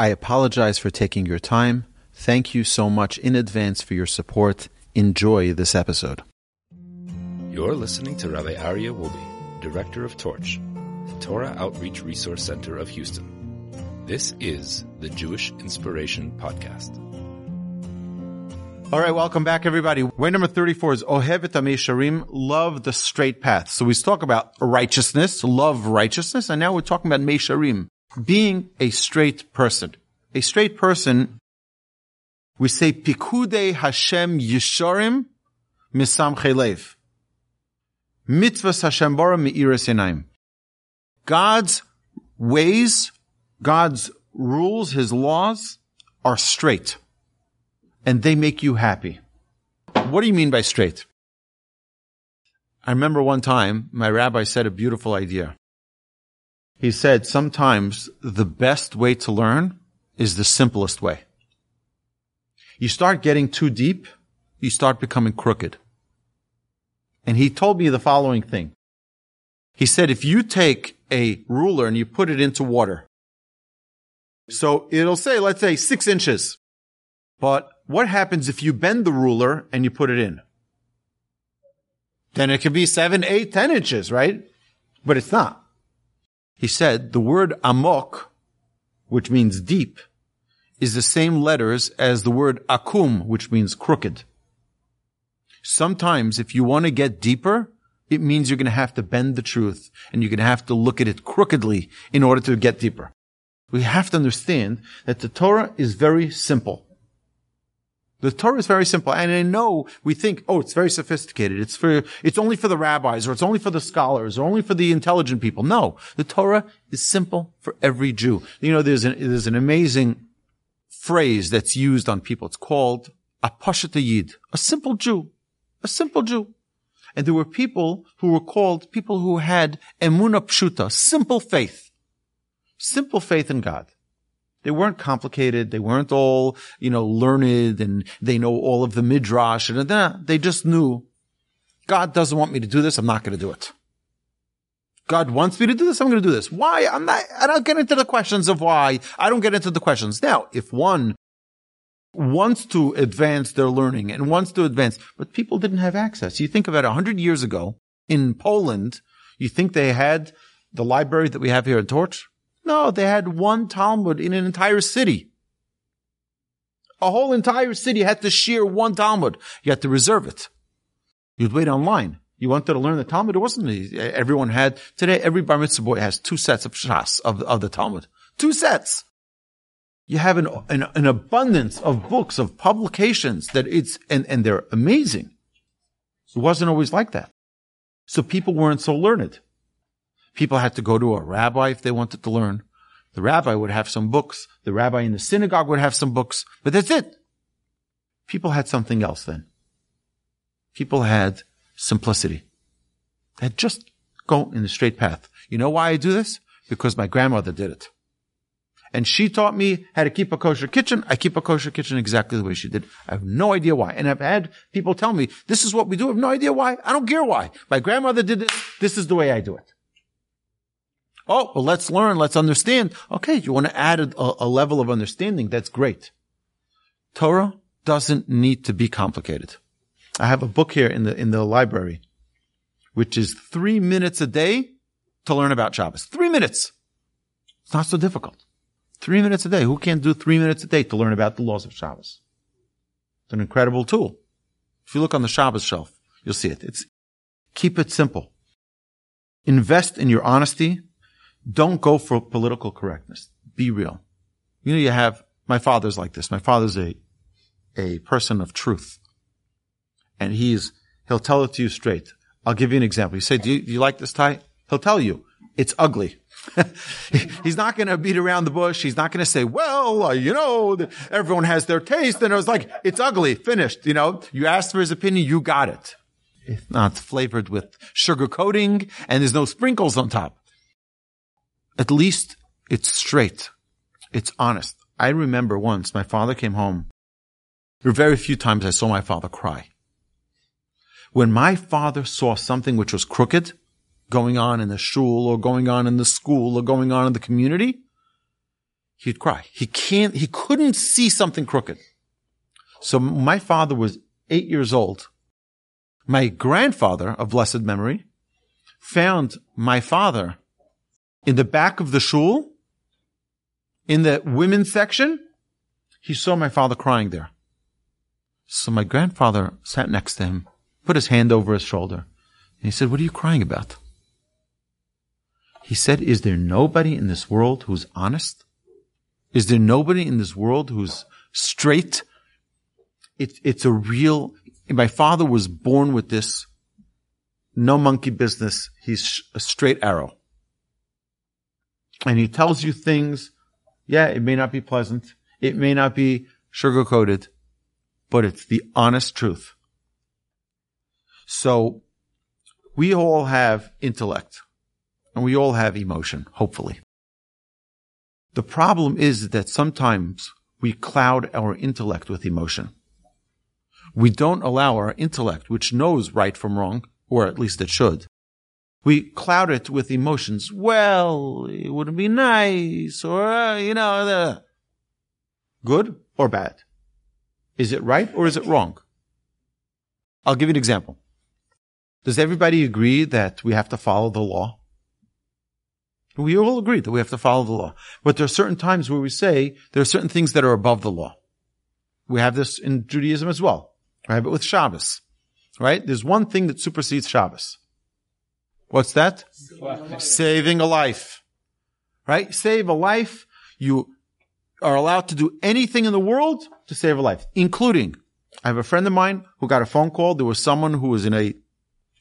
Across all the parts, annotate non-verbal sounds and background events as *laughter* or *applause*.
I apologize for taking your time. Thank you so much in advance for your support. Enjoy this episode. You're listening to Rabbi Aryeh Wolbe, Director of Torch, the Torah Outreach Resource Center of Houston. This is the Jewish Inspiration Podcast. All right, welcome back, everybody. Way number 34 is Ohevet Sharim, love the straight path. So we talk about righteousness, love righteousness, and now we're talking about Mesharim, being a straight person. A straight person, we say Pikude Hashem Yisharim Mesamchei Lev. Mitzvahs Hashem Bara Me'iras. God's ways, God's rules, His laws are straight. And they make you happy. What do you mean by straight? I remember one time my rabbi said a beautiful idea. He said sometimes the best way to learn is the simplest way. You start getting too deep, you start becoming crooked. And he told me the following thing. He said, if you take a ruler and you put it into water, so it'll say, let's say six inches. But what happens if you bend the ruler and you put it in? Then it could be seven, eight, ten inches, right? But it's not. He said the word amok, which means deep, is the same letters as the word akum, which means crooked. Sometimes if you want to get deeper, it means you're going to have to bend the truth and you're going to have to look at it crookedly in order to get deeper. We have to understand that the Torah is very simple. The Torah is very simple. And I know we think, oh, it's very sophisticated. It's for, it's only for the rabbis or it's only for the scholars or only for the intelligent people. No, the Torah is simple for every Jew. You know, there's an, there's an amazing phrase that's used on people. It's called a pashat a simple Jew, a simple Jew. And there were people who were called people who had emuna pshuta, simple faith, simple faith in God. They weren't complicated. They weren't all, you know, learned and they know all of the midrash and that. They just knew God doesn't want me to do this. I'm not going to do it. God wants me to do this. I'm going to do this. Why? I'm not, I don't get into the questions of why. I don't get into the questions. Now, if one wants to advance their learning and wants to advance, but people didn't have access. You think about a hundred years ago in Poland, you think they had the library that we have here in Torch? No, they had one Talmud in an entire city. A whole entire city had to share one Talmud. You had to reserve it. You'd wait online. You wanted to learn the Talmud. It wasn't everyone had. Today, every bar mitzvah boy has two sets of shas of, of the Talmud. Two sets. You have an, an, an abundance of books, of publications that it's, and, and they're amazing. It wasn't always like that. So people weren't so learned. People had to go to a rabbi if they wanted to learn. The rabbi would have some books. The rabbi in the synagogue would have some books, but that's it. People had something else then. People had simplicity. Had just go in the straight path. You know why I do this? Because my grandmother did it. And she taught me how to keep a kosher kitchen. I keep a kosher kitchen exactly the way she did. I have no idea why. And I've had people tell me, this is what we do. I have no idea why. I don't care why. My grandmother did this. This is the way I do it. Oh, well, let's learn. Let's understand. Okay. You want to add a, a level of understanding. That's great. Torah doesn't need to be complicated. I have a book here in the, in the library, which is three minutes a day to learn about Shabbos. Three minutes. It's not so difficult. Three minutes a day. Who can't do three minutes a day to learn about the laws of Shabbos? It's an incredible tool. If you look on the Shabbos shelf, you'll see it. It's keep it simple. Invest in your honesty. Don't go for political correctness. Be real. You know, you have, my father's like this. My father's a, a person of truth. And he's, he'll tell it to you straight. I'll give you an example. You say, do you, do you like this tie? He'll tell you, it's ugly. *laughs* He's not going to beat around the bush. He's not going to say, well, uh, you know, everyone has their taste. And it was like, it's ugly, finished. You know, you asked for his opinion, you got it. It's not flavored with sugar coating and there's no sprinkles on top. At least it's straight. It's honest. I remember once my father came home. There were very few times I saw my father cry. When my father saw something which was crooked, going on in the shul or going on in the school or going on in the community, he'd cry. He can't, he couldn't see something crooked. So my father was eight years old. My grandfather of blessed memory found my father in the back of the shul in the women's section. He saw my father crying there. So my grandfather sat next to him, put his hand over his shoulder, and he said, what are you crying about? He said, Is there nobody in this world who's honest? Is there nobody in this world who's straight? It, it's a real, my father was born with this. No monkey business. He's a straight arrow. And he tells you things. Yeah, it may not be pleasant. It may not be sugar coated, but it's the honest truth. So we all have intellect. And we all have emotion, hopefully. The problem is that sometimes we cloud our intellect with emotion. We don't allow our intellect, which knows right from wrong, or at least it should. We cloud it with emotions. Well, it wouldn't be nice, or, uh, you know, the good or bad. Is it right or is it wrong? I'll give you an example. Does everybody agree that we have to follow the law? We all agree that we have to follow the law. But there are certain times where we say there are certain things that are above the law. We have this in Judaism as well, right? But with Shabbos, right? There's one thing that supersedes Shabbos. What's that? Saving a life, right? Save a life. You are allowed to do anything in the world to save a life, including I have a friend of mine who got a phone call. There was someone who was in a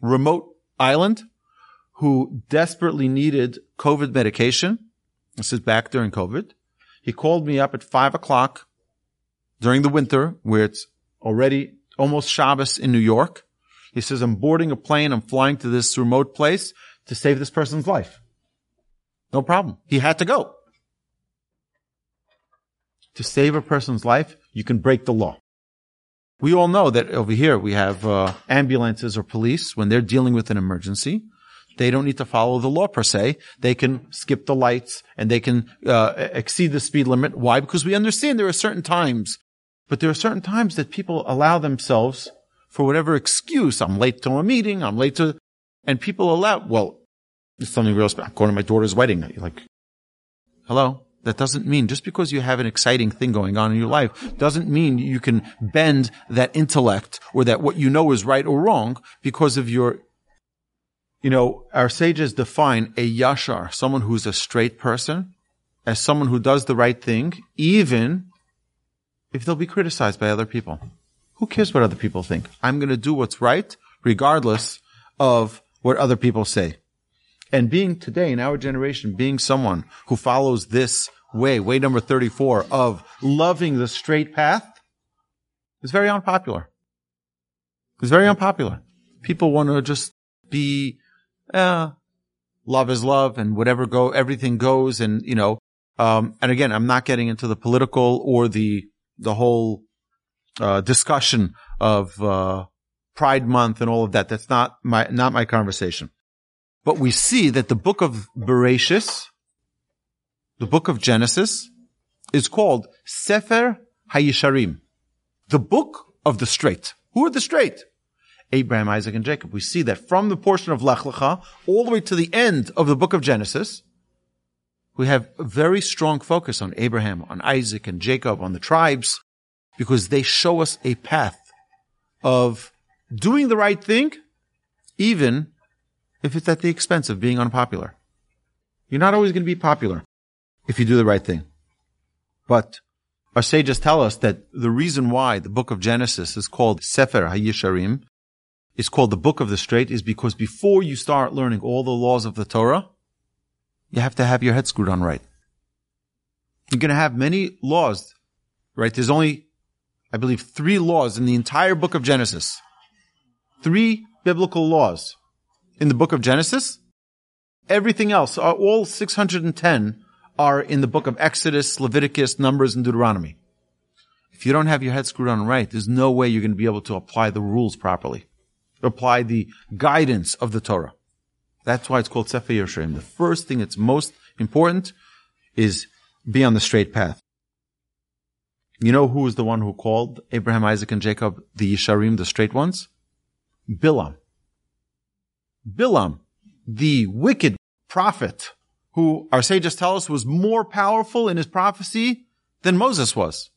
remote island who desperately needed COVID medication. This is back during COVID. He called me up at five o'clock during the winter where it's already almost Shabbos in New York. He says, I'm boarding a plane. I'm flying to this remote place to save this person's life. No problem. He had to go. To save a person's life, you can break the law. We all know that over here we have uh, ambulances or police when they're dealing with an emergency. They don't need to follow the law per se. They can skip the lights and they can uh, exceed the speed limit. Why? Because we understand there are certain times, but there are certain times that people allow themselves for whatever excuse. I'm late to a meeting. I'm late to, and people allow. Well, it's something real. I'm going to my daughter's wedding. Like, hello. That doesn't mean just because you have an exciting thing going on in your life doesn't mean you can bend that intellect or that what you know is right or wrong because of your you know, our sages define a yashar, someone who's a straight person, as someone who does the right thing, even if they'll be criticized by other people. Who cares what other people think? I'm going to do what's right, regardless of what other people say. And being today in our generation, being someone who follows this way, way number 34 of loving the straight path is very unpopular. It's very unpopular. People want to just be uh, love is love and whatever go, everything goes. And, you know, um, and again, I'm not getting into the political or the, the whole, uh, discussion of, uh, Pride Month and all of that. That's not my, not my conversation. But we see that the book of Bereshis, the book of Genesis, is called Sefer Hayisharim, the book of the straight. Who are the straight? Abraham, Isaac, and Jacob. We see that from the portion of Lech Lecha all the way to the end of the book of Genesis, we have a very strong focus on Abraham, on Isaac and Jacob, on the tribes, because they show us a path of doing the right thing, even if it's at the expense of being unpopular. You're not always going to be popular if you do the right thing. But our sages tell us that the reason why the book of Genesis is called Sefer HaYesharim, is called the book of the straight, is because before you start learning all the laws of the Torah, you have to have your head screwed on right. You're going to have many laws, right? There's only, I believe, three laws in the entire book of Genesis. Three biblical laws in the book of Genesis. Everything else, uh, all 610 are in the book of Exodus, Leviticus, Numbers, and Deuteronomy. If you don't have your head screwed on right, there's no way you're going to be able to apply the rules properly, apply the guidance of the Torah. That's why it's called Sefer Yesharim. The first thing that's most important is be on the straight path. You know who was the one who called Abraham, Isaac, and Jacob the Yesharim, the straight ones? Bilam. Bilam, the wicked prophet, who our sages tell us was more powerful in his prophecy than Moses was.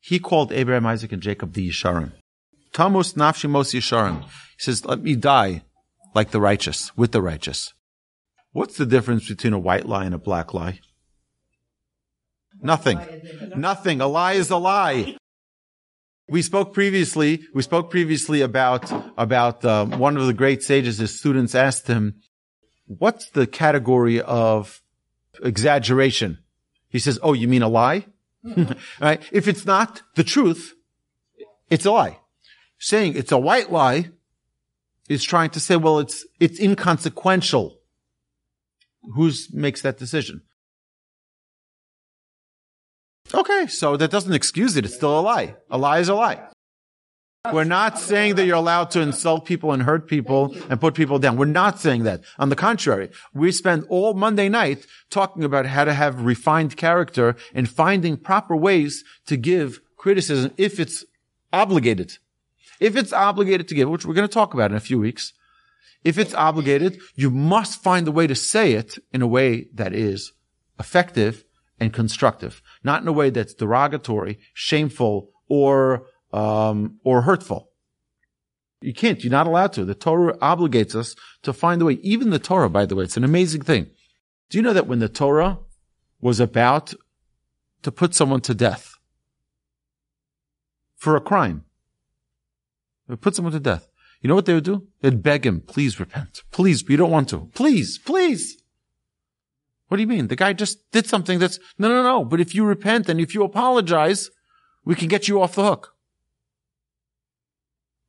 He called Abraham, Isaac, and Jacob the Yesharim. Tamus nafshi mos Yesharim. He says, let me die like the righteous, with the righteous. What's the difference between a white lie and a black lie? Nothing. Nothing. A lie is a lie. We spoke previously. We spoke previously about about uh, one of the great sages. His students asked him, "What's the category of exaggeration?" He says, "Oh, you mean a lie?" *laughs* right? If it's not the truth, it's a lie. Saying it's a white lie is trying to say, well, it's it's inconsequential. Who makes that decision? Okay, so that doesn't excuse it. It's still a lie. A lie is a lie. We're not saying that you're allowed to insult people and hurt people and put people down. We're not saying that. On the contrary, we spend all Monday night talking about how to have refined character and finding proper ways to give criticism if it's obligated. If it's obligated to give, which we're going to talk about in a few weeks, if it's obligated, you must find a way to say it in a way that is effective and constructive, not in a way that's derogatory, shameful, or um, or hurtful. You can't. You're not allowed to. The Torah obligates us to find a way. Even the Torah, by the way, it's an amazing thing. Do you know that when the Torah was about to put someone to death for a crime, they put someone to death. You know what they would do? They'd beg him, please repent. Please, we don't want to. Please, please. What do you mean? The guy just did something that's, no, no, no. But if you repent and if you apologize, we can get you off the hook.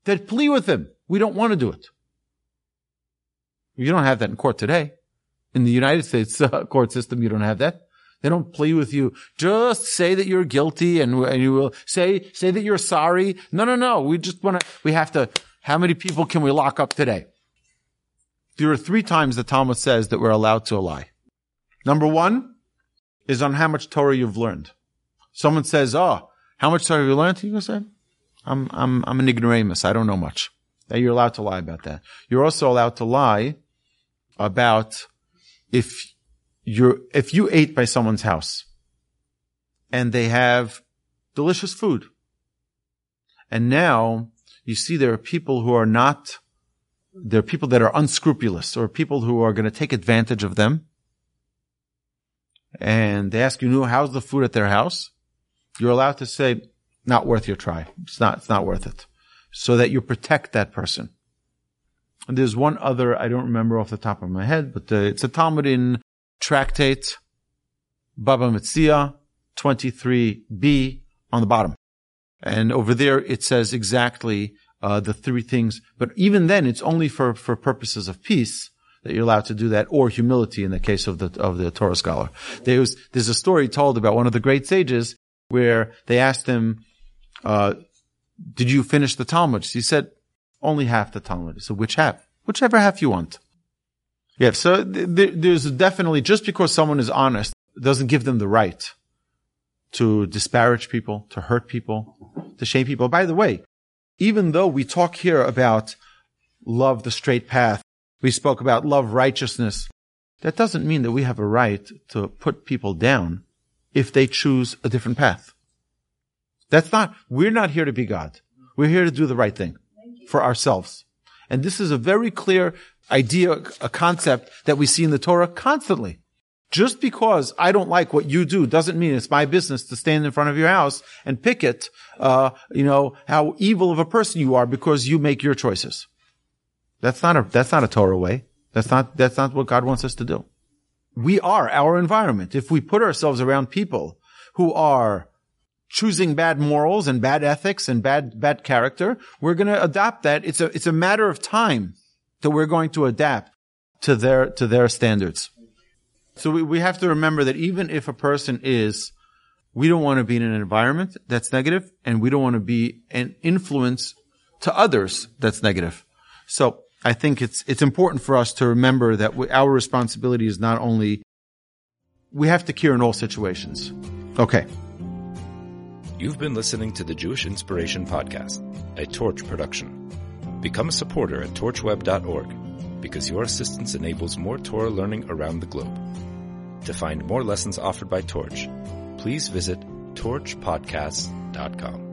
They'd plea with him. We don't want to do it. You don't have that in court today. In the United States uh, court system, you don't have that. They don't plea with you. Just say that you're guilty and, and you will say, say that you're sorry. No, no, no. We just want to, we have to, how many people can we lock up today? There are three times the Talmud says that we're allowed to lie. Number one is on how much Torah you've learned. Someone says, "Oh, how much Torah have you learned?" You say, "I'm I'm I'm an ignoramus. I don't know much." That you're allowed to lie about that. You're also allowed to lie about if you're if you ate by someone's house and they have delicious food, and now you see there are people who are not there are people that are unscrupulous or people who are going to take advantage of them and they ask you, how's the food at their house? You're allowed to say, not worth your try. It's not, it's not worth it. So that you protect that person. And there's one other, I don't remember off the top of my head, but uh, it's a Talmud in tractate, Baba Metzia, 23b on the bottom. And over there it says exactly uh, the three things, but even then it's only for, for purposes of peace that you're allowed to do that, or humility in the case of the of the Torah scholar. There's there's a story told about one of the great sages where they asked him, uh, "Did you finish the Talmud?" He said, "Only half the Talmud." So which half? Whichever half you want. Yeah. So th- there's definitely just because someone is honest doesn't give them the right to disparage people, to hurt people, to shame people. By the way, even though we talk here about love the straight path we spoke about love righteousness. That doesn't mean that we have a right to put people down if they choose a different path. That's not, we're not here to be God. We're here to do the right thing for ourselves. And this is a very clear idea, a concept that we see in the Torah constantly. Just because I don't like what you do doesn't mean it's my business to stand in front of your house and picket, uh, you know, how evil of a person you are because you make your choices. That's not a, that's not a Torah way. That's not, that's not what God wants us to do. We are our environment. If we put ourselves around people who are choosing bad morals and bad ethics and bad, bad character, we're going to adopt that. It's a, it's a matter of time that we're going to adapt to their, to their standards. So we, we have to remember that even if a person is, we don't want to be in an environment that's negative and we don't want to be an influence to others that's negative. So I think it's, it's important for us to remember that we, our responsibility is not only, we have to care in all situations. Okay. You've been listening to the Jewish Inspiration Podcast, a Torch production. Become a supporter at torchweb.org because your assistance enables more Torah learning around the globe. To find more lessons offered by Torch, please visit torchpodcasts.com.